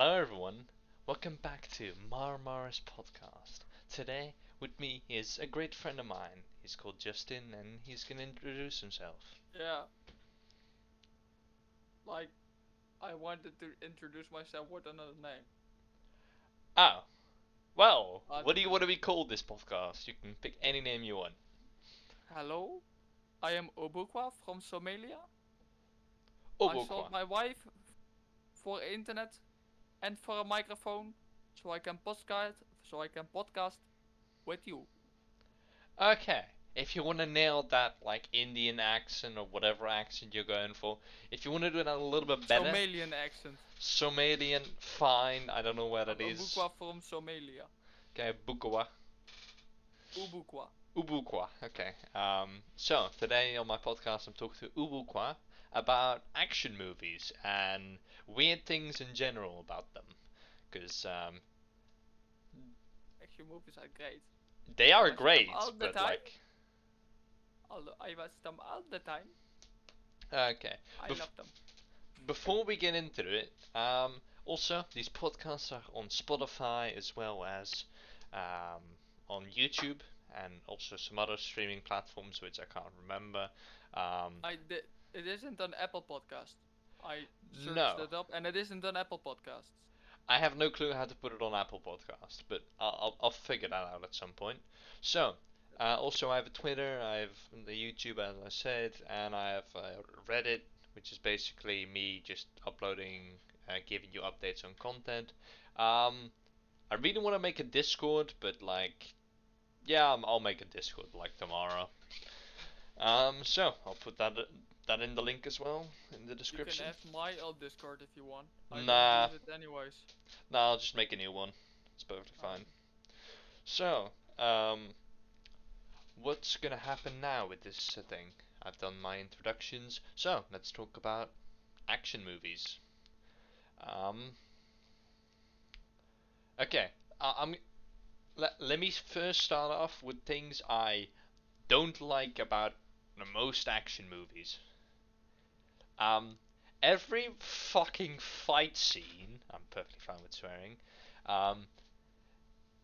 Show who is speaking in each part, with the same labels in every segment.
Speaker 1: Hello everyone, welcome back to Marmaris Podcast. Today with me is a great friend of mine. He's called Justin and he's gonna introduce himself.
Speaker 2: Yeah. Like, I wanted to introduce myself with another name.
Speaker 1: Oh, well,
Speaker 2: Uh,
Speaker 1: what do you want to be called this podcast? You can pick any name you want.
Speaker 2: Hello, I am Obukwa from Somalia. Obukwa. I sold my wife for internet and for a microphone, so I can podcast, so I can podcast with you.
Speaker 1: Okay, if you want to nail that like Indian accent or whatever accent you're going for, if you want to do it a little bit better,
Speaker 2: Somalian accent.
Speaker 1: Somalian, fine. I don't know where that is.
Speaker 2: Obukwa from Somalia.
Speaker 1: Okay, Bukawa.
Speaker 2: Ubukwa.
Speaker 1: Ubukwa. Okay. Um, so today on my podcast, I'm talking to Ubukwa about action movies and weird things in general about them, because um,
Speaker 2: Action movies are great.
Speaker 1: they are great,
Speaker 2: all the
Speaker 1: but
Speaker 2: time.
Speaker 1: like,
Speaker 2: Although I watch them all the time.
Speaker 1: okay.
Speaker 2: I
Speaker 1: Bef-
Speaker 2: love them.
Speaker 1: Before we get into it, um, also these podcasts are on Spotify as well as um, on YouTube and also some other streaming platforms which I can't remember. Um,
Speaker 2: I did. It isn't on Apple Podcast. I searched
Speaker 1: No.
Speaker 2: it up, and it isn't on Apple Podcasts.
Speaker 1: I have no clue how to put it on Apple Podcast, but I'll, I'll, I'll figure that out at some point. So, uh, also I have a Twitter, I have the YouTube as I said, and I have uh, Reddit, which is basically me just uploading, uh, giving you updates on content. Um, I really want to make a Discord, but like, yeah, I'm, I'll make a Discord like tomorrow. Um, so I'll put that that in the link as well in the description.
Speaker 2: You can have my old Discord if you want. I
Speaker 1: Nah.
Speaker 2: use it anyways.
Speaker 1: No, I'll just make a new one. It's perfectly fine. So, um, what's gonna happen now with this thing? I've done my introductions, so let's talk about action movies. Um, okay, I, I'm. Let, let me first start off with things I don't like about the most action movies. Um, every fucking fight scene, I'm perfectly fine with swearing, um,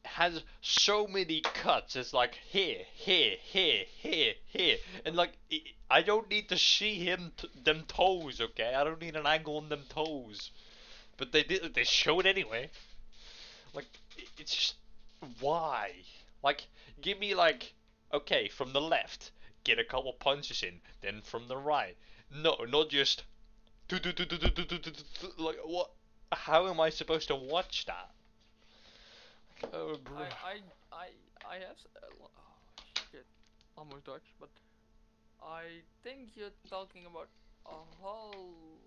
Speaker 1: has so many cuts. It's like here, here, here, here, here, and like I- don't need to see him t- them toes. Okay, I don't need an angle on them toes, but they did. They show it anyway. Like it's just why? Like give me like okay from the left, get a couple punches in, then from the right. No, not just. Like, what? How am I supposed to watch that? Oh, bro.
Speaker 2: I, I, I, I have. Oh, shit. Almost Dutch, but. I think you're talking about a whole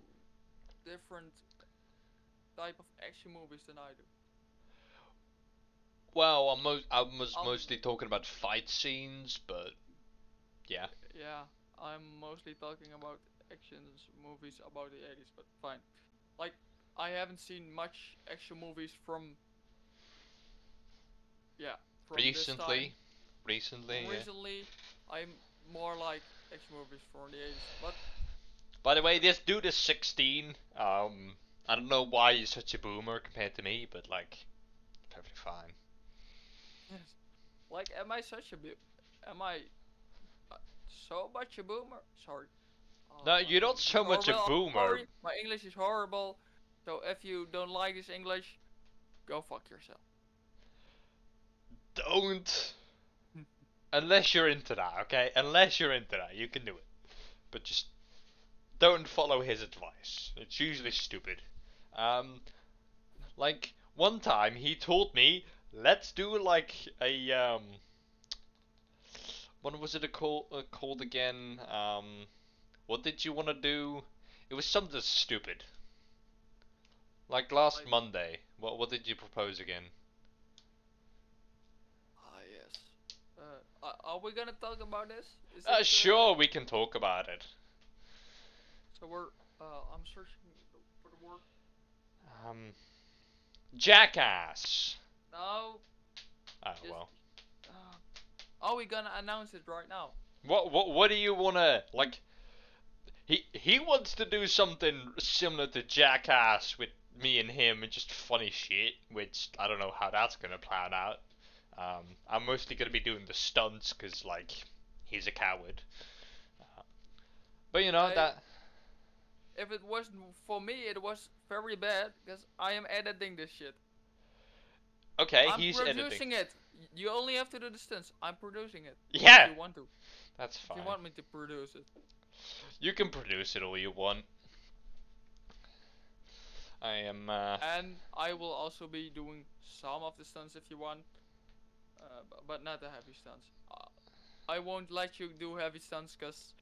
Speaker 2: different type of action movies than I do.
Speaker 1: Well, I'm mo- I was mostly talking about fight scenes, but yeah.
Speaker 2: Yeah. I'm mostly talking about actions movies about the 80s, but fine. Like, I haven't seen much action movies from. Yeah, from time.
Speaker 1: Recently, recently, yeah.
Speaker 2: Recently, I'm more like action movies from the 80s, but
Speaker 1: By the way, this dude is 16. Um, I don't know why he's such a boomer compared to me, but like, perfectly fine.
Speaker 2: yes. Like, am I such a bit? Am I so much a boomer? Sorry.
Speaker 1: No,
Speaker 2: Uh,
Speaker 1: you're not so much a boomer.
Speaker 2: My English is horrible, so if you don't like this English, go fuck yourself.
Speaker 1: Don't. Unless you're into that, okay? Unless you're into that, you can do it. But just don't follow his advice. It's usually stupid. Um, like one time he told me, let's do like a um, what was it called uh, called again? Um, what did you want to do? It was something stupid. Like last
Speaker 2: Like-
Speaker 1: Monday. What what did you propose again?
Speaker 2: Ah yes. Uh, are, we gonna talk about this? Is
Speaker 1: Uh,
Speaker 2: it,
Speaker 1: sure, we can talk about it.
Speaker 2: So we're. Uh, I'm searching for the word.
Speaker 1: Um, Jackass.
Speaker 2: No.
Speaker 1: Oh
Speaker 2: Just-
Speaker 1: well.
Speaker 2: Are we gonna announce it right now?
Speaker 1: What what what do you wanna like? He he wants to do something similar to Jackass with me and him and just funny shit, which I don't know how that's gonna plan out. Um, I'm mostly gonna be doing the stunts because like he's a coward. Uh, but you know
Speaker 2: I-
Speaker 1: that.
Speaker 2: If it wasn't for me, it was very bad because I am editing this shit.
Speaker 1: Okay,
Speaker 2: I'm
Speaker 1: he's
Speaker 2: producing
Speaker 1: editing.
Speaker 2: it. You only have to do the stunts. I'm producing it.
Speaker 1: Yeah,
Speaker 2: If you want to.
Speaker 1: that's fine.
Speaker 2: If you want me to produce it.
Speaker 1: You can produce it all you want. I am. Uh,
Speaker 2: And I will also be doing some of the stunts if you want. Uh, but not the heavy stunts. Uh, I won't let you do heavy stunts because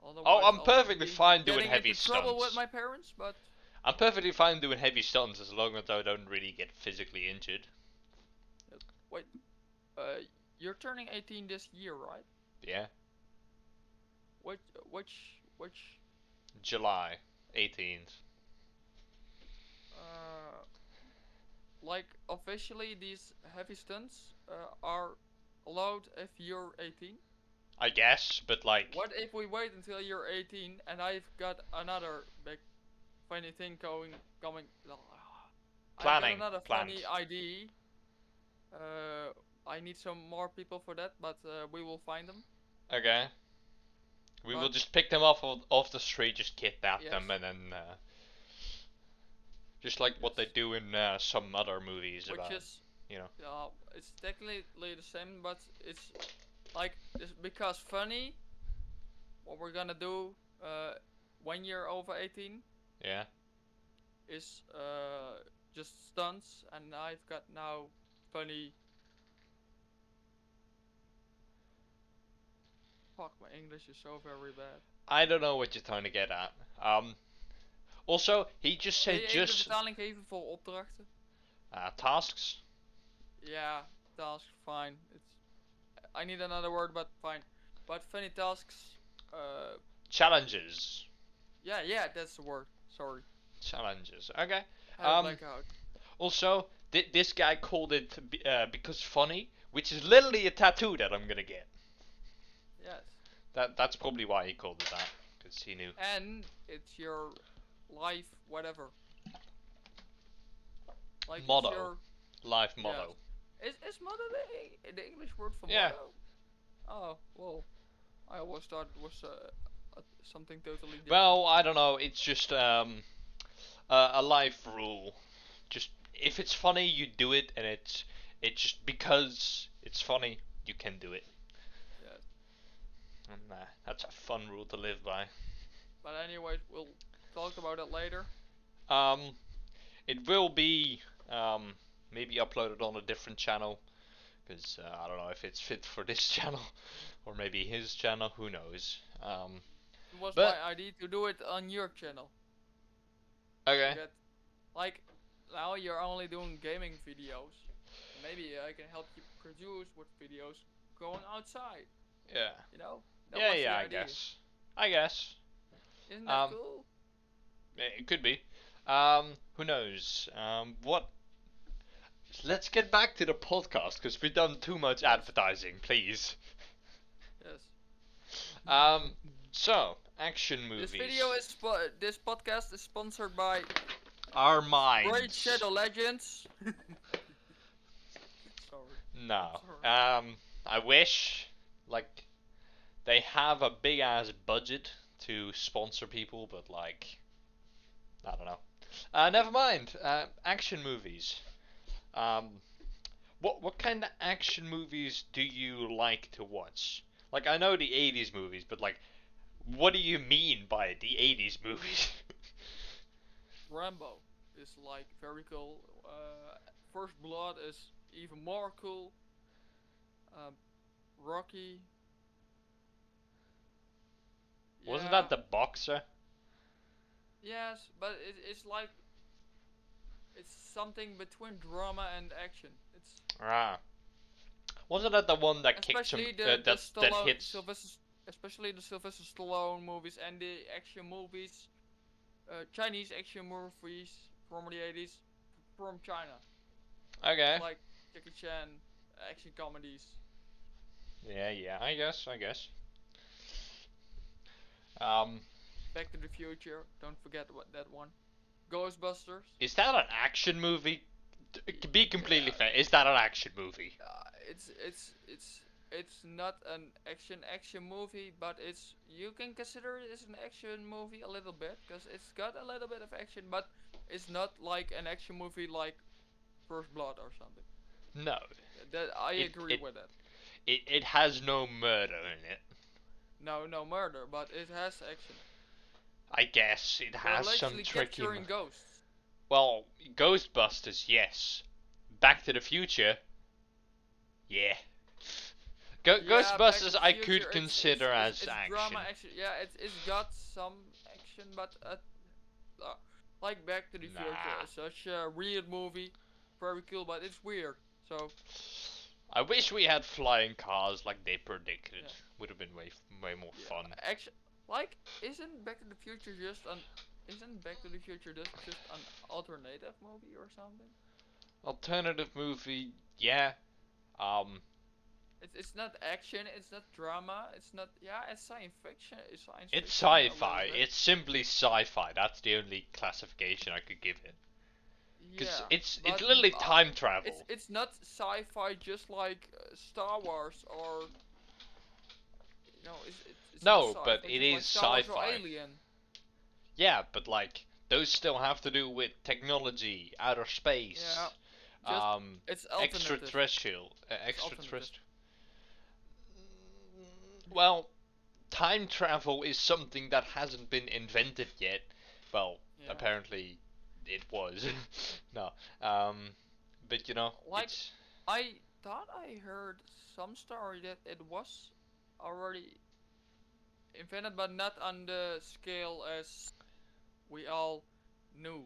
Speaker 1: Oh, I'm perfectly fine doing
Speaker 2: getting
Speaker 1: heavy
Speaker 2: into trouble with
Speaker 1: stunts.
Speaker 2: my parents, but
Speaker 1: I'm perfectly fine doing heavy stunts as long as I don't really get physically injured.
Speaker 2: Uh, you're turning 18 this year, right?
Speaker 1: Yeah,
Speaker 2: Which which which
Speaker 1: July 18th.
Speaker 2: uh like officially these heavy stunts uh, are allowed if you're 18?
Speaker 1: I guess, but like,
Speaker 2: What if we wait until you're 18 and I've got another big funny thing going coming? Planning. I've got another
Speaker 1: planned.
Speaker 2: funny idea. Uh, I need some more people for that, but uh, we will find them.
Speaker 1: okay. We will just pick them off, off the street, just kidnap them, and then. Uh, just like what they do in uh, some other movies
Speaker 2: which
Speaker 1: about.
Speaker 2: is
Speaker 1: you know.
Speaker 2: uh, it's technically the same, but it's like it's because funny. What we're gonna do uh, when you're over 18
Speaker 1: Yeah.
Speaker 2: is uh, just stunts, and I've got now funny. Fuck, my English is so very bad.
Speaker 1: I don't know what you're trying to get at. Um. Also, he just
Speaker 2: Kun
Speaker 1: said
Speaker 2: je even de
Speaker 1: just
Speaker 2: vertaling geven voor opdrachten?
Speaker 1: uh, tasks.
Speaker 2: Yeah, tasks, fine. It's I need another word, but fine. But funny tasks. Uh,
Speaker 1: Challenges.
Speaker 2: yeah, yeah, that's the word. Sorry,
Speaker 1: Challenges. Okay.
Speaker 2: I had a
Speaker 1: Um,
Speaker 2: blackout.
Speaker 1: Also, thi- this guy called it uh, because funny, which is literally a tattoo that I'm gonna get.
Speaker 2: Yes,
Speaker 1: That that's probably why he called it that, because he knew.
Speaker 2: and it's your life, whatever. Like
Speaker 1: Motto.
Speaker 2: your
Speaker 1: Life motto.
Speaker 2: Is is motto the, the English word for
Speaker 1: Yeah.
Speaker 2: motto? Oh well, I always thought it was uh, something totally different.
Speaker 1: Well, I don't know. It's just um uh, a life rule. Just if it's funny, you do it, and it's it's just because it's funny, you can do it. And uh, that's a fun rule to live by.
Speaker 2: But anyway, we'll talk about it later.
Speaker 1: Um, it will be um maybe uploaded on a different channel, because uh, I don't know if it's fit for this channel or maybe his channel. Who knows? Um,
Speaker 2: It was
Speaker 1: But-
Speaker 2: my idea to do it on your channel.
Speaker 1: okay.
Speaker 2: Get, like, now you're only doing gaming videos. Maybe I can help you produce with videos going outside.
Speaker 1: Yeah.
Speaker 2: You know? That
Speaker 1: yeah, yeah. I
Speaker 2: idea.
Speaker 1: guess. I guess.
Speaker 2: Isn't that
Speaker 1: Um,
Speaker 2: cool?
Speaker 1: It could be. Um, who knows? Um, what? Let's get back to the podcast because we've done too much advertising, please.
Speaker 2: Yes.
Speaker 1: Um, so action movies.
Speaker 2: This video is spo- this podcast is sponsored by
Speaker 1: our minds.
Speaker 2: Raid Shadow Legends. Sorry.
Speaker 1: No.
Speaker 2: Sorry.
Speaker 1: Um, I wish, like, they have a big ass budget to sponsor people, but like, I don't know. Uh, never mind. Uh, action movies. Um, what what kind of action movies do you like to watch? Like, I know the '80s movies, but like, what do you mean by the '80s movies?
Speaker 2: Rambo is like very cool. Uh, First Blood is even more cool. Um, Rocky.
Speaker 1: Wasn't that the boxer?
Speaker 2: Yes, but it, it's like it's something between drama and action. It's
Speaker 1: Ah. Wasn't that the one that kicked some
Speaker 2: especially the,
Speaker 1: uh,
Speaker 2: the
Speaker 1: that that hits?
Speaker 2: Sylvester, especially the Sylvester Stallone movies and the action movies, uh, Chinese action movies from the 80s, from China,
Speaker 1: Okay.
Speaker 2: like Jackie Chan, action comedies.
Speaker 1: Yeah, yeah. I guess. I guess. Um.
Speaker 2: Back to the Future, don't forget what that one. Ghostbusters.
Speaker 1: Is that an action movie? To be completely
Speaker 2: Yeah.
Speaker 1: fair, is that an action movie?
Speaker 2: Uh, it's it's it's it's not an action action movie, but it's you can consider it as an action movie a little bit because it's got a little bit of action, but it's not like an action movie like First Blood or something.
Speaker 1: No,
Speaker 2: That I
Speaker 1: It-
Speaker 2: agree
Speaker 1: it-
Speaker 2: with that.
Speaker 1: it it has no murder in it.
Speaker 2: No, no murder, but it has action.
Speaker 1: I guess it has some
Speaker 2: literally
Speaker 1: tricky.
Speaker 2: ghosts.
Speaker 1: Well, Ghostbusters, yes. Back to the Future, yeah. Go-
Speaker 2: Yeah,
Speaker 1: Ghostbusters, I
Speaker 2: Future,
Speaker 1: could
Speaker 2: it's-
Speaker 1: consider
Speaker 2: it's,
Speaker 1: as
Speaker 2: it's, it's
Speaker 1: action.
Speaker 2: Drama action. Yeah, it's it's got some action, but uh, uh, like Back to the Future,
Speaker 1: Nah.
Speaker 2: is such a weird movie, very cool, but it's weird. So
Speaker 1: I wish we had flying cars like they predicted.
Speaker 2: Yeah.
Speaker 1: Would have been way way more
Speaker 2: yeah,
Speaker 1: fun.
Speaker 2: Action, like isn't Back to the Future just an isn't Back to the Future just just an alternative movie or something?
Speaker 1: Alternative movie, yeah. Um,
Speaker 2: It's it's not action, it's not drama, it's not yeah, it's science fiction. It's science.
Speaker 1: it's sci-fi. It's simply sci-fi. That's the only classification I could give it. Because
Speaker 2: yeah,
Speaker 1: it's it's literally
Speaker 2: uh,
Speaker 1: time travel.
Speaker 2: It's it's not sci-fi just like uh, Star Wars or know it's, it's,
Speaker 1: No,
Speaker 2: not
Speaker 1: but it
Speaker 2: like
Speaker 1: is
Speaker 2: or
Speaker 1: sci-fi. Yeah, but like those still have to do with technology, outer space,
Speaker 2: Yeah,
Speaker 1: um,
Speaker 2: It's
Speaker 1: extraterrestrial, uh, extraterrestrial. Well, time travel is something that hasn't been invented yet. Well,
Speaker 2: Yeah.
Speaker 1: apparently it was. no, um, but you know,
Speaker 2: Like-
Speaker 1: it's
Speaker 2: I thought I heard some story that it was already invented, but not on the scale as we all knew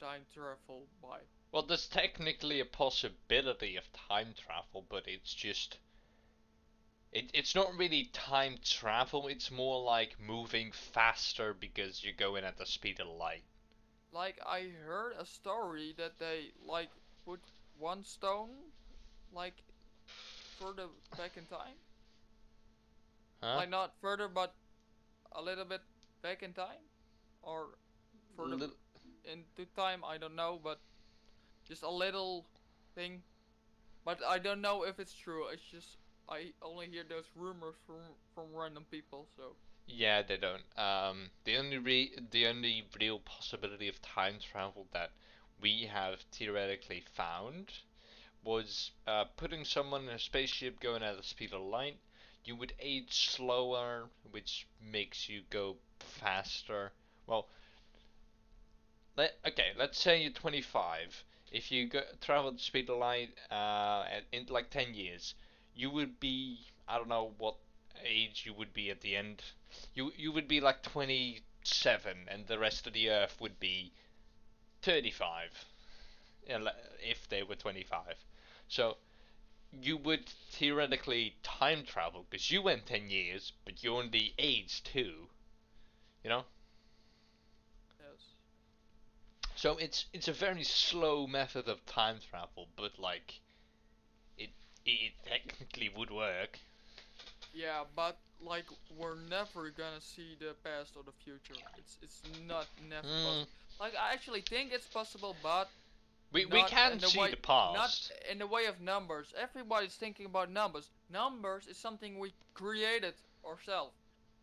Speaker 2: time travel by.
Speaker 1: well, there's technically a possibility of time travel, but it's just. It, it's not really time travel, it's more like moving faster because you're going at the speed of light.
Speaker 2: Like I heard a story that they like put one stone like further back in time.
Speaker 1: Huh?
Speaker 2: Like not further but a little bit back in time? Or further
Speaker 1: Lit-
Speaker 2: into time, I don't know, but just a little thing. But I don't know if it's true. It's just I only hear those rumors from from random people, so
Speaker 1: Yeah, they don't. Um, the only re- the only real possibility of time travel that we have theoretically found was uh, putting someone in a spaceship going at the speed of light. You would age slower, which makes you go faster. Well, let okay, let's say you're 25. If you go travel the speed of light uh, in like 10 years, you would be I don't know what age you would be at the end. You you would be like 27, and the rest of the Earth would be 35. Yeah, if they were 25. So you would theoretically time travel because you went 10 years, but you're only aged two. You know.
Speaker 2: yes.
Speaker 1: So it's it's a very slow method of time travel, but like it it technically would work.
Speaker 2: Yeah, but like we're never gonna see the past or the future. It's it's not never
Speaker 1: Mm.
Speaker 2: possible. Like I actually think it's possible, but
Speaker 1: We we can
Speaker 2: the
Speaker 1: see
Speaker 2: way-
Speaker 1: the past.
Speaker 2: not in the way of numbers. Everybody's thinking about numbers. Numbers is something we created ourselves.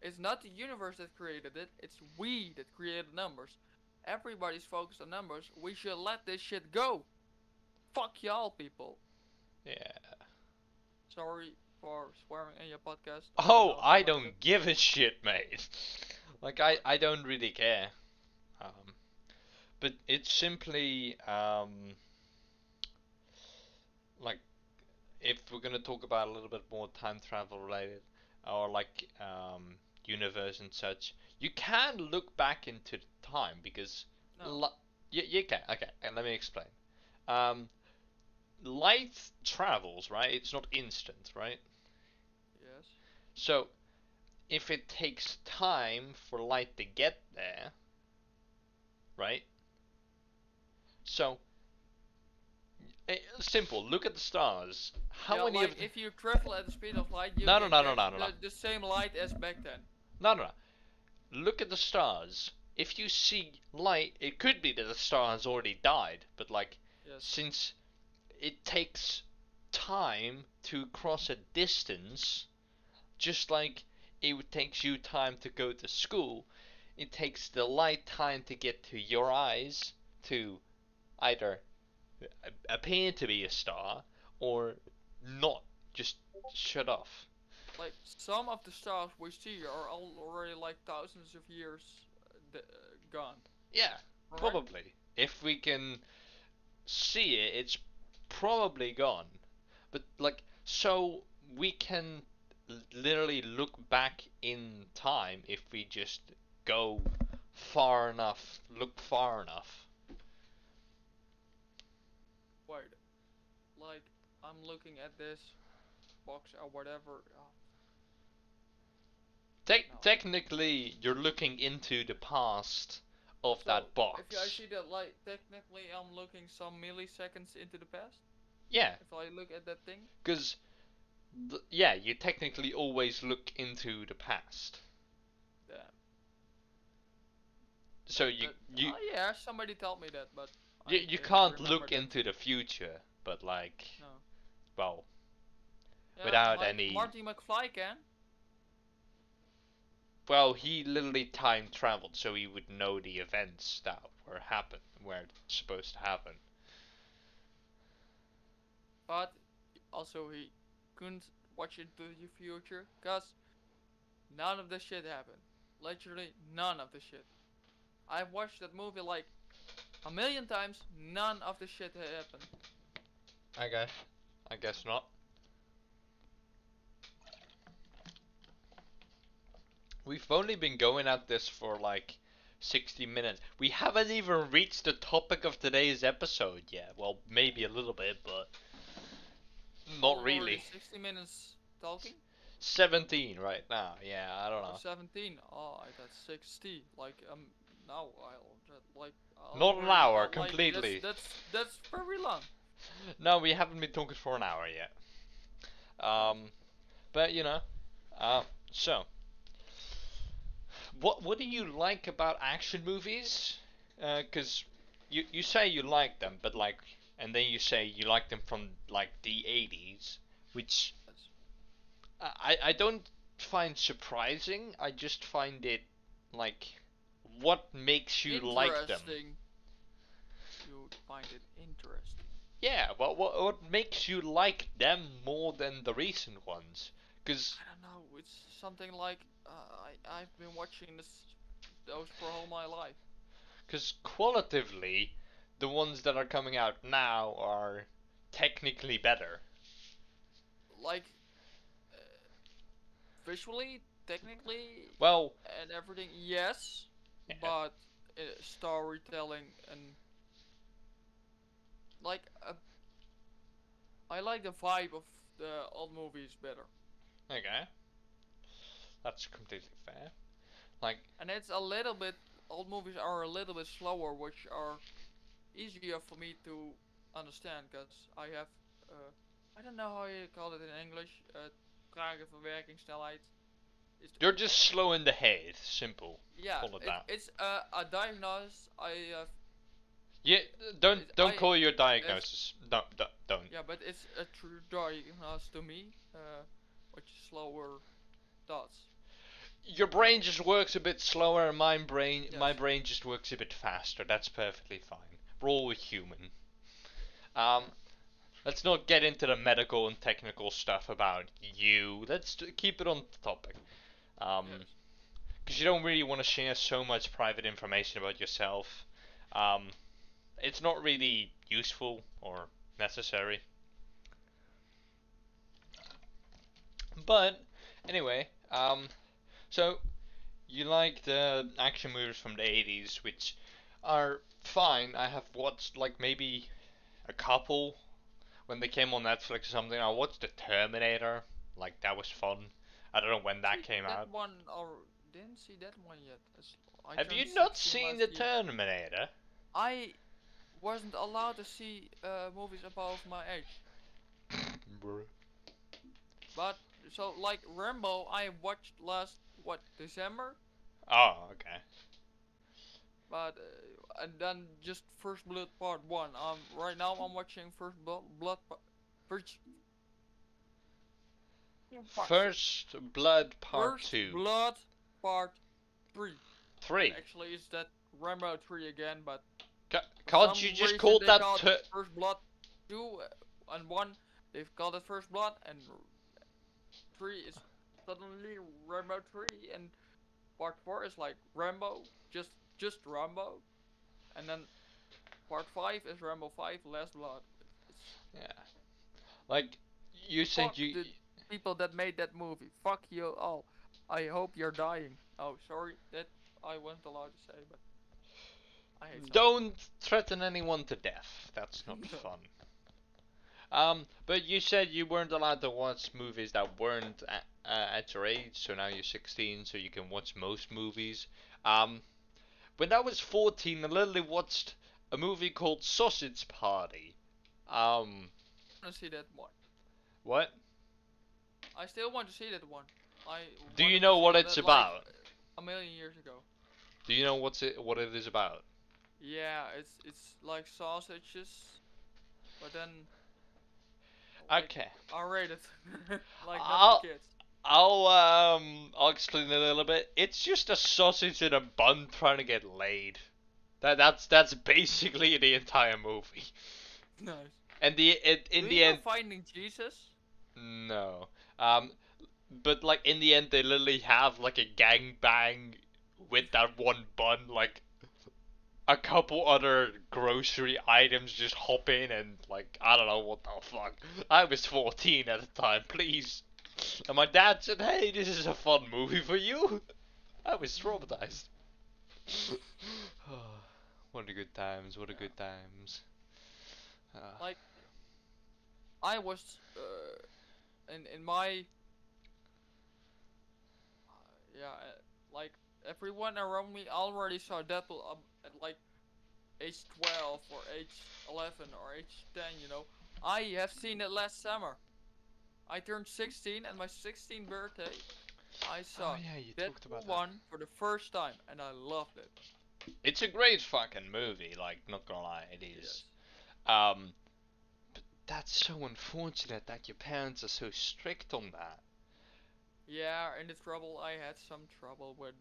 Speaker 2: It's not the universe that created it. It's we that created numbers. Everybody's focused on numbers. We should let this shit go. Fuck y'all, people.
Speaker 1: Yeah.
Speaker 2: Sorry for swearing in your podcast.
Speaker 1: Oh,
Speaker 2: know if
Speaker 1: I don't give a shit, mate. like I, I don't really care. Um, but it's simply um, like if we're gonna talk about a little bit more time travel related or like um, universe and such, you can look back into time because
Speaker 2: No.
Speaker 1: li- you, you can. Okay, and let me explain. Um, light travels, right? It's not instant, right?
Speaker 2: Yes.
Speaker 1: So, if it takes time for light to get there, right? So, eh, simple. Look at the stars. How
Speaker 2: yeah,
Speaker 1: many
Speaker 2: like
Speaker 1: of
Speaker 2: if you travel at the speed of light, you
Speaker 1: No, no, no, no,
Speaker 2: catch
Speaker 1: no, no,
Speaker 2: the,
Speaker 1: no.
Speaker 2: the same light as back then.
Speaker 1: no, no, no. Look at the stars. if you see light, it could be that the star has already died, but like
Speaker 2: Yes.
Speaker 1: since it takes time to cross a distance, just like it takes you time to go to school, it takes the light time to get to your eyes to either appear to be a star or not just shut off.
Speaker 2: Like some of the stars we see are al- already like thousands of years uh, gone.
Speaker 1: Yeah,
Speaker 2: right?
Speaker 1: probably. If we can see it, it's probably gone. But like, so we can l- literally look back in time if we just go far enough, look far enough.
Speaker 2: Wait. Like I'm looking at this box or whatever. Uh,
Speaker 1: Te-
Speaker 2: No.
Speaker 1: Technically, you're looking into the past of
Speaker 2: so
Speaker 1: that box.
Speaker 2: If I see that light, technically I'm looking some milliseconds into the past.
Speaker 1: Yeah,
Speaker 2: If I look at that thing.
Speaker 1: because yeah, you technically always look into the past.
Speaker 2: Damn.
Speaker 1: So you
Speaker 2: That-
Speaker 1: you
Speaker 2: oh, yeah, somebody told me that, but. I
Speaker 1: you, you can't look
Speaker 2: that.
Speaker 1: into the future, but like
Speaker 2: No.
Speaker 1: well,
Speaker 2: Yeah,
Speaker 1: without
Speaker 2: like
Speaker 1: any-
Speaker 2: Marty McFly can.
Speaker 1: well, he literally time traveled, so he would know the events that were happen, were supposed to happen.
Speaker 2: But also he couldn't watch into the future because none of the shit happened. Literally none of the shit. I've watched that movie like a million times. None of this shit ha- happened.
Speaker 1: I guess. I guess not. We've only been going at this for like 60 minutes. We haven't even reached the topic of today's episode yet. Well, maybe a little bit, but not really.
Speaker 2: 60 minutes talking.
Speaker 1: 17 right now. Yeah, I don't know.
Speaker 2: 17. Oh, I got 60. Like um, now I'll like. I'll
Speaker 1: Not an hour,
Speaker 2: like,
Speaker 1: completely.
Speaker 2: That's, that's that's very long.
Speaker 1: No, we haven't been talking for an hour yet. Um, but you know, uh, so what what do you like about action movies? Because you you say you like them, but like, and then you say you like them from like the '80s, which I I don't find surprising. I just find it like what makes you like them.
Speaker 2: You find it interesting.
Speaker 1: Yeah, what what what makes you like them more than the recent ones? Because
Speaker 2: I don't know. It's something like uh, I I've been watching this those for all my life.
Speaker 1: because qualitatively, the ones that are coming out now are technically better.
Speaker 2: Like uh, visually, technically,
Speaker 1: Well,
Speaker 2: and everything. Yes,
Speaker 1: Yeah.
Speaker 2: but uh, storytelling and like uh, I like the vibe of the old movies better.
Speaker 1: okay, that's completely fair. Like,
Speaker 2: and it's a little bit old movies are a little bit slower which are easier for me to understand because I have uh, I don't know how you call it in English uh, trage verwerkingssnelheid Is the-
Speaker 1: you're just slow in the head. Simple.
Speaker 2: yeah
Speaker 1: call it
Speaker 2: it-
Speaker 1: that.
Speaker 2: it's uh, a diagnosis I have
Speaker 1: Yeah, don't don't
Speaker 2: I-
Speaker 1: call your diagnosis. Don't don't. don't.
Speaker 2: yeah but it's a true diagnosis to me uh, which is slower thoughts
Speaker 1: Your brain just works a bit slower, and my brain my brain just works a bit faster. That's perfectly fine. We're all human. Um, let's not get into the medical and technical stuff about you. Let's keep it on topic. Um, because you don't really want to share so much private information about yourself. Um, it's not really useful or necessary. But anyway, um, so you like the action movies from the 80s, which are fine. I have watched like maybe a couple when they came on Netflix or something. I watched the Terminator, like that was fun. I don't know when that
Speaker 2: See,
Speaker 1: came
Speaker 2: that
Speaker 1: out.
Speaker 2: one or didn't see that one yet It's- I
Speaker 1: Have you not seen the
Speaker 2: year.
Speaker 1: Terminator?
Speaker 2: I wasn't allowed to see uh, movies above my age. But so like Rambo, I watched last what December.
Speaker 1: Oh, okay.
Speaker 2: but uh, and then just First Blood Part One. Um, right now I'm watching First Blood Blood First.
Speaker 1: First Blood Part
Speaker 2: First
Speaker 1: 2.
Speaker 2: Blood Part Three.
Speaker 1: 3.
Speaker 2: Actually, it's that Rambo Three again, but
Speaker 1: Ca- can't you just call that
Speaker 2: call First Blood Two uh, and One? They've called it First Blood, and Three is suddenly Rambo Three, and Part Four is like Rambo, just just Rambo, and then Part Five is Rambo Five Last Blood. It's
Speaker 1: Yeah. Like, you said you.
Speaker 2: The- people that made that movie. Fuck you all. I hope you're dying. Oh, sorry, that I wasn't allowed to say, but I hate.
Speaker 1: Don't threaten anyone to death. That's not fun. Um, but you said you weren't allowed to watch movies that weren't at, uh, at your age, so now you're 16, so you can watch most movies. Um, when I was 14, I literally watched a movie called Sausage Party. Um,
Speaker 2: I want to see that one.
Speaker 1: what?
Speaker 2: I still want to see that one. I.
Speaker 1: Do you know what
Speaker 2: that,
Speaker 1: it's
Speaker 2: like,
Speaker 1: about?
Speaker 2: A million years ago.
Speaker 1: Do you know what's it, what it is about?
Speaker 2: Yeah, it's it's like sausages, but then. like,
Speaker 1: Okay.
Speaker 2: R-rated, like
Speaker 1: I'll-
Speaker 2: kids.
Speaker 1: I'll um I'll explain it a little bit. It's just a sausage in a bun trying to get laid. That that's that's basically the entire movie.
Speaker 2: Nice.
Speaker 1: And the it, in
Speaker 2: Do
Speaker 1: the end
Speaker 2: Finding Jesus.
Speaker 1: no. Um but like in the end they literally have like a gang bang with that one bun like a couple other grocery items just hop in and like I don't know what the fuck. I was 14 at the time, please. And my dad said, "Hey, this is a fun movie for you." I was traumatized. what a good times! What a good times! Uh,
Speaker 2: Like- I was uh, in in my uh, yeah uh, like everyone around me already saw Deadpool um, at like age 12 or age 11 or age 10 you know I have seen it last summer I turned 16 and my 16th birthday I saw
Speaker 1: oh yeah, you talked about
Speaker 2: Deadpool
Speaker 1: that.
Speaker 2: 1 for the first time and I loved it
Speaker 1: It's a great fucking movie. Like, not gonna lie, it is.
Speaker 2: yes
Speaker 1: Um, but that's so unfortunate that your parents are so strict on that.
Speaker 2: Yeah, in the trouble, I had some trouble with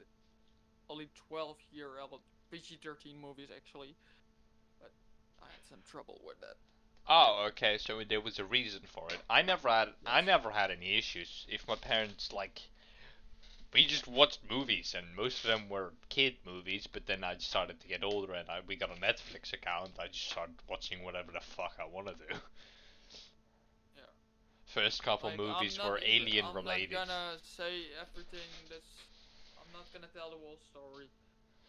Speaker 2: only 12 year old PG 13 movies actually. But I had some trouble with that.
Speaker 1: Oh, okay. So there was a reason for it. I never had. I never had any issues. If my parents like, we just watched movies, and most of them were kid movies. But then I started to get older, and I, we got a Netflix account. I just started watching whatever the fuck I want to do.
Speaker 2: Yeah.
Speaker 1: First couple
Speaker 2: Like,
Speaker 1: movies
Speaker 2: not
Speaker 1: were alien
Speaker 2: I'm
Speaker 1: related.
Speaker 2: not gonna say everything that's. I'm not gonna tell the whole story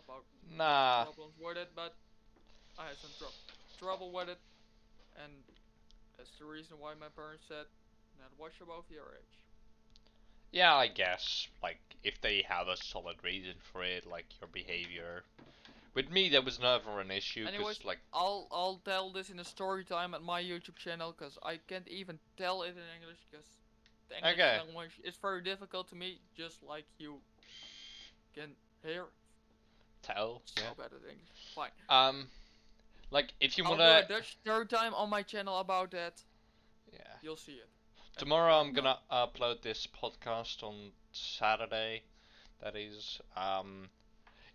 Speaker 2: about
Speaker 1: Nah.
Speaker 2: problems with it, but I had some tr- trouble with it, and that's the reason why my parents said, not watch above your age.
Speaker 1: Yeah, I guess. Like, if they have a solid reason for it, like your behavior. With me, there was never an issue, because,
Speaker 2: Anyways,
Speaker 1: like,
Speaker 2: I'll I'll tell this in a story time at my YouTube channel because I can't even tell it in English because the English
Speaker 1: Okay.
Speaker 2: language is very difficult to me, just like you can hear.
Speaker 1: tell.
Speaker 2: So
Speaker 1: Yeah.
Speaker 2: bad at English. Fine.
Speaker 1: Um, like, if you
Speaker 2: I'll
Speaker 1: wanna.
Speaker 2: do a Dutch story time on my channel about that.
Speaker 1: Yeah.
Speaker 2: You'll see it.
Speaker 1: Tomorrow I'm gonna upload this podcast on Saturday. That is. Um,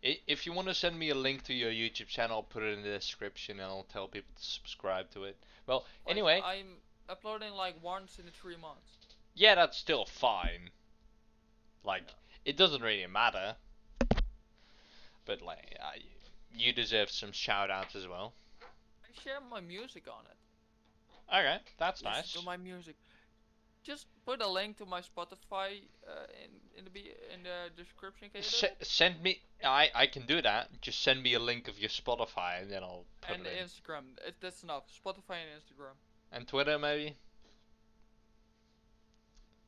Speaker 1: if you want to send me a link to your YouTube channel, I'll put it in the description and I'll tell people to subscribe to it. Well,
Speaker 2: Like,
Speaker 1: anyway,
Speaker 2: I'm uploading like once in three months.
Speaker 1: yeah, that's still fine. Like,
Speaker 2: Yeah.
Speaker 1: it doesn't really matter. But like, I, you deserve some shout outs as well.
Speaker 2: I share my music on it.
Speaker 1: Okay, that's
Speaker 2: Listen
Speaker 1: nice.
Speaker 2: My music. Just put a link to my Spotify uh, in in the in the description.
Speaker 1: S- send me. I I can do that. Just send me a link of your Spotify and then I'll put
Speaker 2: and
Speaker 1: it in.
Speaker 2: Instagram. It, that's enough. Spotify and Instagram.
Speaker 1: And Twitter maybe.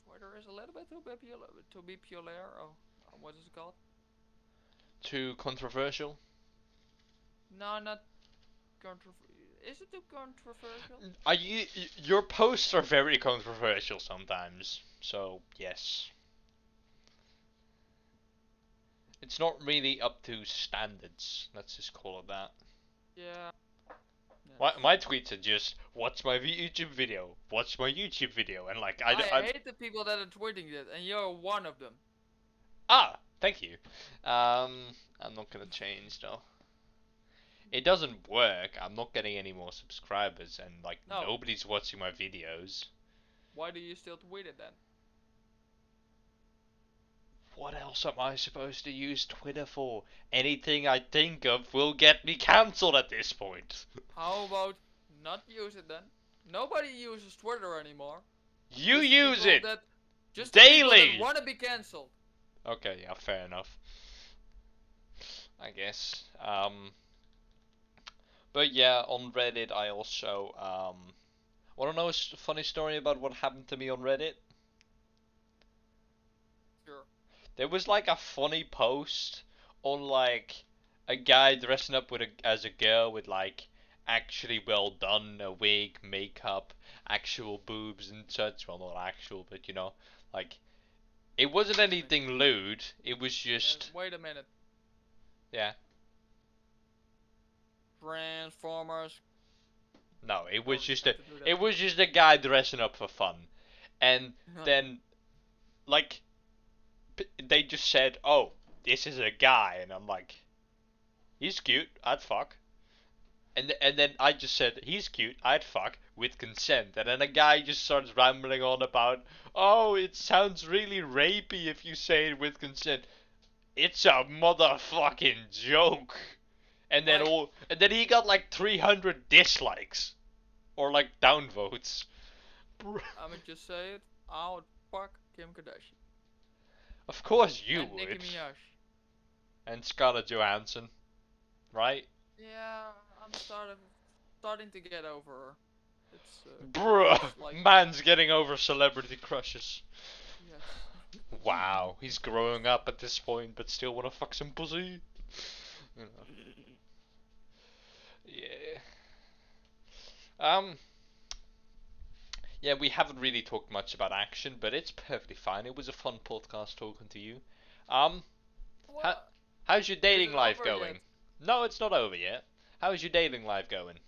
Speaker 2: Twitter is a little bit too popular. To be popular. What is it called?
Speaker 1: Too controversial.
Speaker 2: No, not controversial. Is it too controversial?
Speaker 1: Are you? Your posts are very controversial sometimes. So yes. it's not really up to standards. Let's just call it that.
Speaker 2: Yeah.
Speaker 1: My, my tweets are just watch my YouTube video, watch my YouTube video, and like I,
Speaker 2: I,
Speaker 1: I,
Speaker 2: hate the people that are tweeting that, and you're one of them.
Speaker 1: ah thank you. Um, I'm not gonna change though. It doesn't work. I'm not getting any more subscribers, and like
Speaker 2: No.
Speaker 1: nobody's watching my videos.
Speaker 2: Why do you still tweet it then?
Speaker 1: What else am I supposed to use Twitter for? Anything I think of will get me cancelled at this point.
Speaker 2: How about not use it then? Nobody uses Twitter anymore.
Speaker 1: You
Speaker 2: Just
Speaker 1: use it.
Speaker 2: That, just
Speaker 1: daily.
Speaker 2: that wanna be cancelled.
Speaker 1: Okay, yeah, fair enough. I guess. Um, but yeah, on Reddit, I also um, want to know a funny story about what happened to me on Reddit.
Speaker 2: Sure.
Speaker 1: There was like a funny post on like a guy dressing up with a, as a girl with like actually well done a wig, makeup, actual boobs and such. Well, not actual, but you know, like it wasn't anything lewd. It was just
Speaker 2: wait a minute.
Speaker 1: yeah.
Speaker 2: Transformers.
Speaker 1: No, it was just a
Speaker 2: to do that.
Speaker 1: it was just a guy dressing up for fun, and uh-huh. then like p- they just said, "Oh, this is a guy," and I'm like, "He's cute. I'd fuck." And th- and then I just said, "He's cute. I'd fuck with consent." And then a guy just starts rambling on about, "Oh, it sounds really rapey if you say it with consent." It's a motherfucking joke. And then
Speaker 2: Like-
Speaker 1: all and then he got like 300 dislikes or like downvotes.
Speaker 2: I'ma just say it. I would fuck Kim Kardashian.
Speaker 1: Of course you would.
Speaker 2: and Nicki
Speaker 1: would.
Speaker 2: Minaj.
Speaker 1: And Scarlett Johansson, right?
Speaker 2: Yeah, I'm starting starting to get over her. It's uh,
Speaker 1: Bruh,
Speaker 2: like
Speaker 1: man's getting over celebrity crushes.
Speaker 2: yes.
Speaker 1: Wow, he's growing up at this point, but still wanna fuck some pussy. You know. Yeah. Um. Yeah, we haven't really talked much about action, but it's perfectly fine. It was a fun podcast talking to you. Um,
Speaker 2: What?
Speaker 1: how's your dating life going?
Speaker 2: yet?
Speaker 1: No, it's not over yet. How's your dating life going?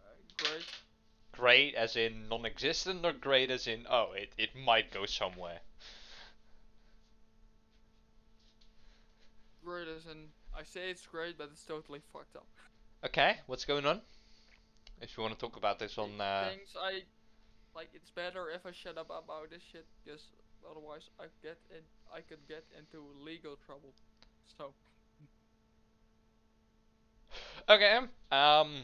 Speaker 2: Uh, great.
Speaker 1: Great as in non-existent, or great as in oh, it it might go somewhere.
Speaker 2: Great as in I say it's great, but it's totally fucked up.
Speaker 1: Okay, what's going on? If you want to talk about this on uh,
Speaker 2: Things I like. It's better if I shut up about this shit, because otherwise I get in. I could get into legal trouble. So
Speaker 1: Okay. Um,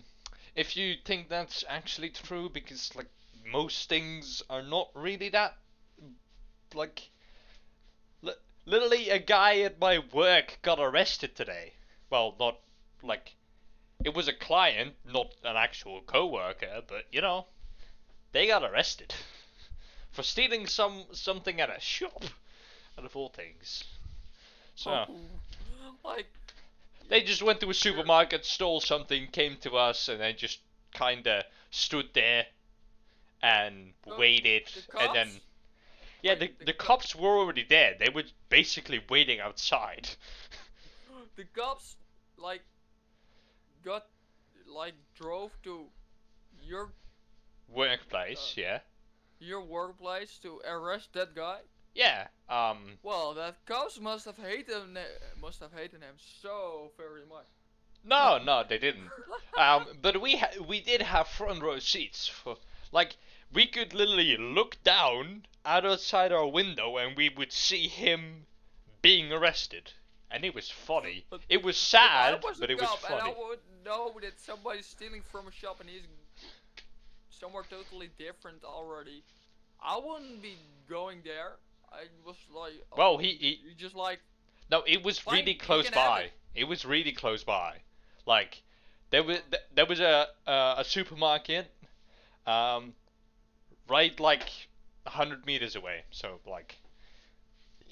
Speaker 1: if you think that's actually true, because like most things are not really that, like, li- literally a guy at my work got arrested today. Well, not like, it was a client, not an actual coworker, but you know, they got arrested for stealing some something at a shop, out of all things. So.
Speaker 2: Oh, oh like
Speaker 1: They just went to a supermarket, stole something, came to us, and then just kinda stood there and
Speaker 2: oh,
Speaker 1: waited,
Speaker 2: the
Speaker 1: and then? Yeah,
Speaker 2: Wait,
Speaker 1: the
Speaker 2: the
Speaker 1: the cops were already there. They were basically waiting outside.
Speaker 2: the cops like got like drove to your
Speaker 1: Workplace,
Speaker 2: Uh,
Speaker 1: yeah,
Speaker 2: your workplace to arrest that guy.
Speaker 1: yeah. Um,
Speaker 2: Well, that cops must have hated him, must have hated him so very much.
Speaker 1: no, no, they didn't. Um, but we ha- we did have front row seats for like we could literally look down out outside our window and we would see him being arrested, and it was funny.
Speaker 2: But
Speaker 1: It was sad, but it was
Speaker 2: cop and I
Speaker 1: funny.
Speaker 2: would know that somebody's stealing from a shop and he's somewhere totally different already. I wouldn't be going there. I was like, oh,
Speaker 1: Well, he, he
Speaker 2: you just like
Speaker 1: no, it was
Speaker 2: Fine,
Speaker 1: really close by.
Speaker 2: it.
Speaker 1: It. was really close by. Like there was there was a uh, a supermarket, um, right like a hundred meters away. So like,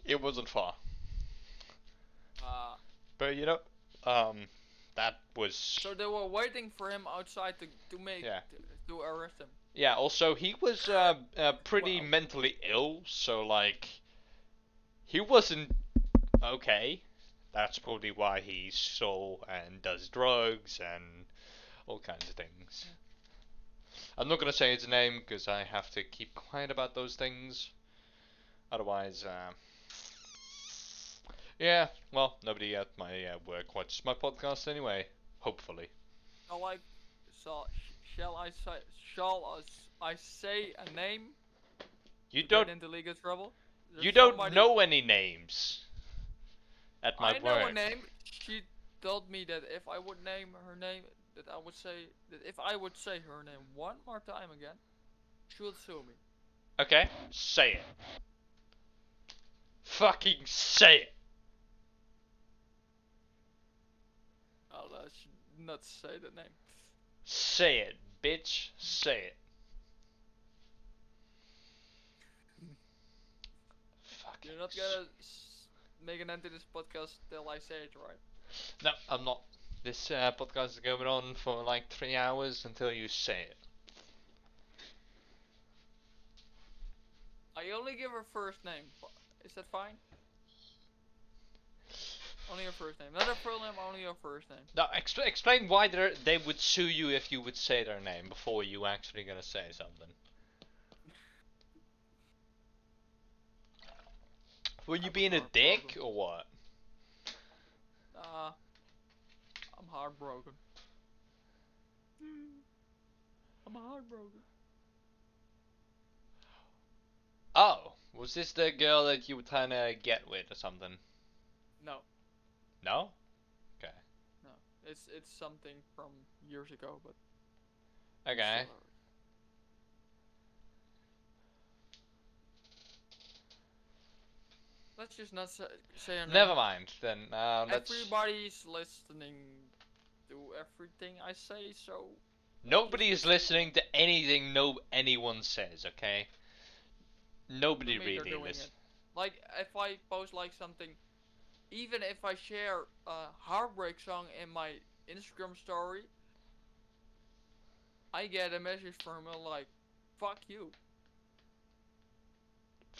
Speaker 1: it wasn't far.
Speaker 2: uh,
Speaker 1: But you know, um, that was
Speaker 2: so they were waiting for him outside to to make
Speaker 1: Yeah.
Speaker 2: to, to arrest him.
Speaker 1: yeah. Also, he was uh, uh pretty
Speaker 2: Wow.
Speaker 1: mentally ill, so like, he wasn't okay, that's probably why he's so and does drugs and all kinds of things. I'm not gonna say his name because I have to keep quiet about those things. Otherwise, uh, yeah, well, nobody at my uh, work watches my podcast anyway. Hopefully.
Speaker 2: Shall I, so, shall I say, shall I, I say a name?
Speaker 1: You don't
Speaker 2: into legal trouble.
Speaker 1: You don't know any names at my
Speaker 2: I know
Speaker 1: work.
Speaker 2: a name. She told me that if I would name her name, that I would say that if I would say her name one more time again, she would sue me.
Speaker 1: Okay, say it. Fucking say it.
Speaker 2: I'll uh, not say the name.
Speaker 1: Say it, bitch. Say it. Fucking
Speaker 2: You're not gonna s- make an end to this podcast till I say it right.
Speaker 1: No, I'm not. This uh, podcast is going on for like three hours until you say it.
Speaker 2: I only give her first name. Is that fine? Only your first name. Not a full name, only your first name.
Speaker 1: Now, expl- explain why they would sue you if you would say their name before you actually gonna say something. Were you being a dick or what?
Speaker 2: Uh, I'm heartbroken. I'm heartbroken.
Speaker 1: Oh, was this the girl that you were trying to get with or something?
Speaker 2: No,
Speaker 1: No? Okay.
Speaker 2: No. It's it's something from years ago, but
Speaker 1: Okay.
Speaker 2: Let's just not say, say.
Speaker 1: Never mind then. Uh, let's.
Speaker 2: Everybody's listening to everything I say, so
Speaker 1: Nobody is listening to anything no anyone says. Okay. Nobody really listens.
Speaker 2: Like if I post like something, even if I share a heartbreak song in my Instagram story, I get a message from her like, "Fuck you."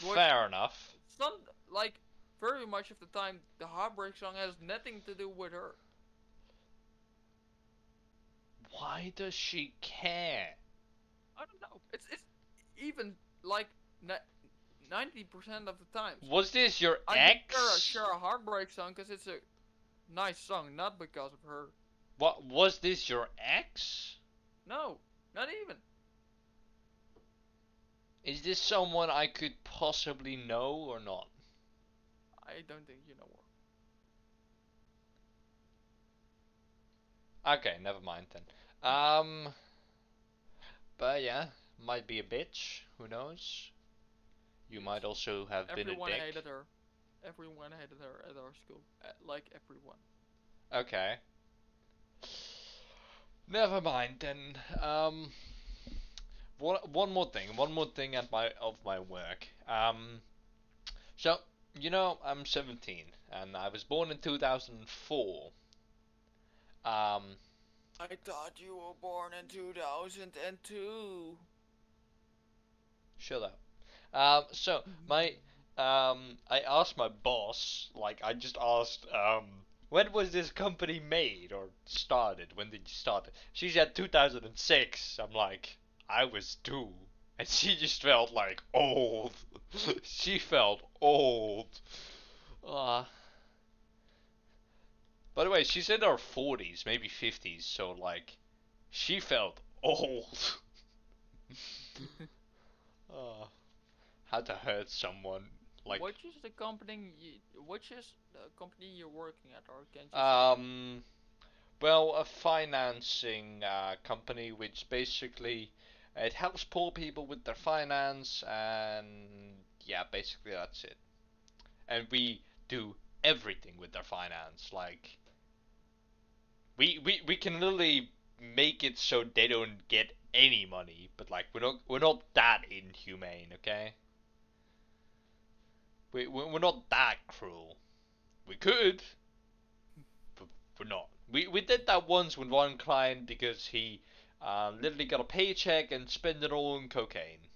Speaker 2: What-
Speaker 1: Fair enough.
Speaker 2: Some like very much of the time, the heartbreak song has nothing to do with her.
Speaker 1: Why does she care?
Speaker 2: I don't know. It's it's even like ninety percent of the time.
Speaker 1: Was this your
Speaker 2: I
Speaker 1: ex?
Speaker 2: give her share a heartbreak song because it's a nice song, not because of her.
Speaker 1: What was this your ex?
Speaker 2: No, not even.
Speaker 1: Is this someone I could possibly know or not?
Speaker 2: I don't think you know her.
Speaker 1: Okay, never mind then. Um, but yeah, might be a bitch. Who knows? You might also have been a dick.
Speaker 2: Everyone hated her. Everyone hated her at our school. Uh, like everyone.
Speaker 1: Okay. Never mind then. Um, one one more thing. One more thing at my of my work. Um, so you know I'm 17 and I was born in 2004. Um,
Speaker 2: I thought you were born in 2002.
Speaker 1: shut up. Um, so my um, I asked my boss, like I just asked, um, when was this company made or started? When did you start? it? She said 2006. I'm like, I was two, and she just felt like old. she felt old. Uh, by the way, she's in her 40s, maybe 50s, so like, she felt old. had to hurt someone. Like,
Speaker 2: which is the company? You, which is the company you're working at, or can you? say?
Speaker 1: Um, well, a financing uh, company which basically it helps poor people with their finance, and yeah, basically that's it. And we do everything with their finance. Like, we we we can literally make it so they don't get any money, but like we're not we're not that inhumane, okay? We we- we're not that cruel. We could, but we're not. We we did that once with one client because he um, literally got a paycheck and spent it all on cocaine.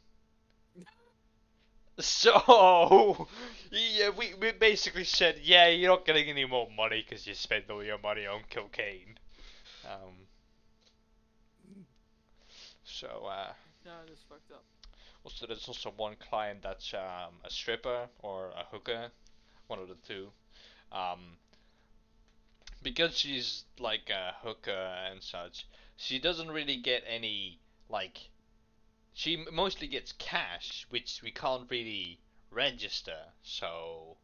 Speaker 1: So, yeah, we, we basically said, yeah, you're not getting any more money because you spent all your money on cocaine. Um, so, uh,
Speaker 2: Yeah, that's fucked up.
Speaker 1: also there's also one client that's um, a stripper or a hooker, one of the two. Um, because she's like a hooker and such, she doesn't really get any like. She mostly gets cash, which we can't really register. So,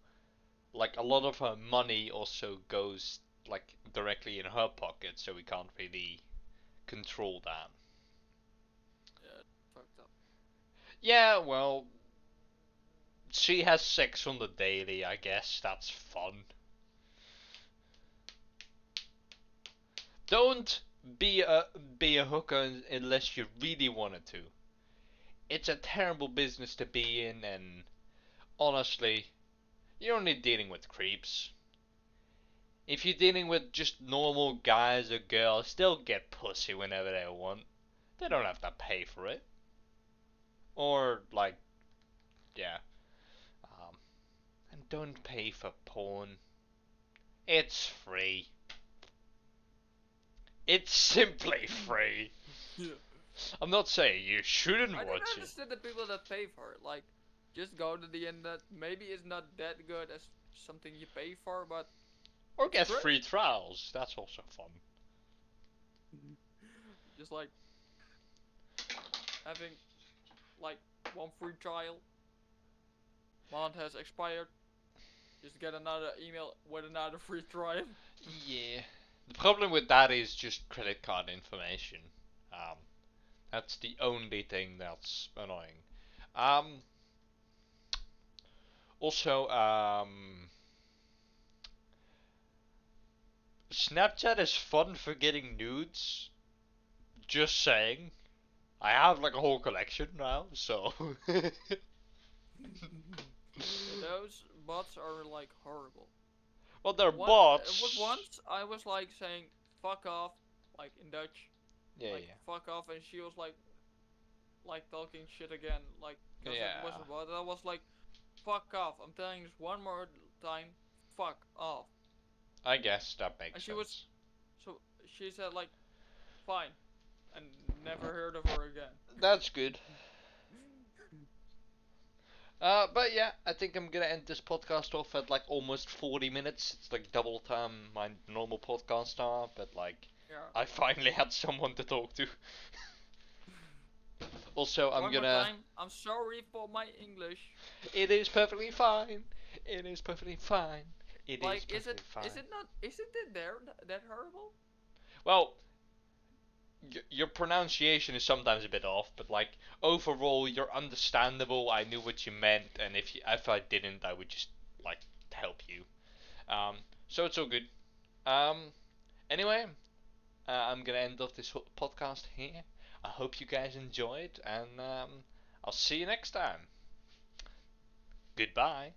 Speaker 1: like a lot of her money also goes like directly in her pocket, so we can't really control that.
Speaker 2: Yeah, fucked up.
Speaker 1: Yeah, well, she has sex on the daily. I guess that's fun. Don't be a be a hooker unless you really wanted to. It's a terrible business to be in, and honestly, you're only dealing with creeps. If you're dealing with just normal guys or girls, they'll get pussy whenever they want. They don't have to pay for it. Or like, yeah. Um, and don't pay for porn. It's free. It's simply free.
Speaker 2: Yeah.
Speaker 1: I'm not saying you shouldn't
Speaker 2: I don't
Speaker 1: watch it.
Speaker 2: understand the people that pay for it. Like, just go to the internet. Maybe it's not that good as something you pay for, but
Speaker 1: Or get
Speaker 2: Great.
Speaker 1: free trials. That's also fun.
Speaker 2: just like having like one free trial. Month has expired. Just get another email with another free trial.
Speaker 1: Yeah. The problem with that is just credit card information. Um, that's the only thing that's annoying. Um, also, um, Snapchat is fun for getting nudes. Just saying. I have like a whole collection now, so.
Speaker 2: Those bots are like horrible.
Speaker 1: well, they're
Speaker 2: One-
Speaker 1: bots.
Speaker 2: uh, was once I was like saying "fuck off," like in Dutch,
Speaker 1: Yeah,
Speaker 2: like
Speaker 1: yeah.
Speaker 2: "fuck off," and she was like, like talking shit again, like 'cause it was
Speaker 1: Yeah.
Speaker 2: a bot. I was like, "Fuck off!" I'm telling you this one more time, "Fuck off."
Speaker 1: I guess that makes
Speaker 2: And she
Speaker 1: sense.
Speaker 2: was- So she said like, "Fine," and never heard of her again.
Speaker 1: That's good. Uh, but yeah, I think I'm gonna end this podcast off at like almost 40 minutes. It's like double time my normal podcast are, but like
Speaker 2: Yeah.
Speaker 1: I finally had someone to talk to. also, I'm
Speaker 2: one
Speaker 1: gonna.
Speaker 2: more time. I'm sorry for my English.
Speaker 1: It is perfectly fine. It is perfectly fine. It is
Speaker 2: like, is
Speaker 1: perfectly
Speaker 2: it
Speaker 1: fine.
Speaker 2: is it not isn't it there that horrible?
Speaker 1: Well, y- your pronunciation is sometimes a bit off, but like overall, you're understandable. I knew what you meant, and if you, if I didn't, I would just like to help you. Um, so it's all good. Um, anyway, uh, I'm gonna end off this podcast here. I hope you guys enjoyed, and um, I'll see you next time. Goodbye.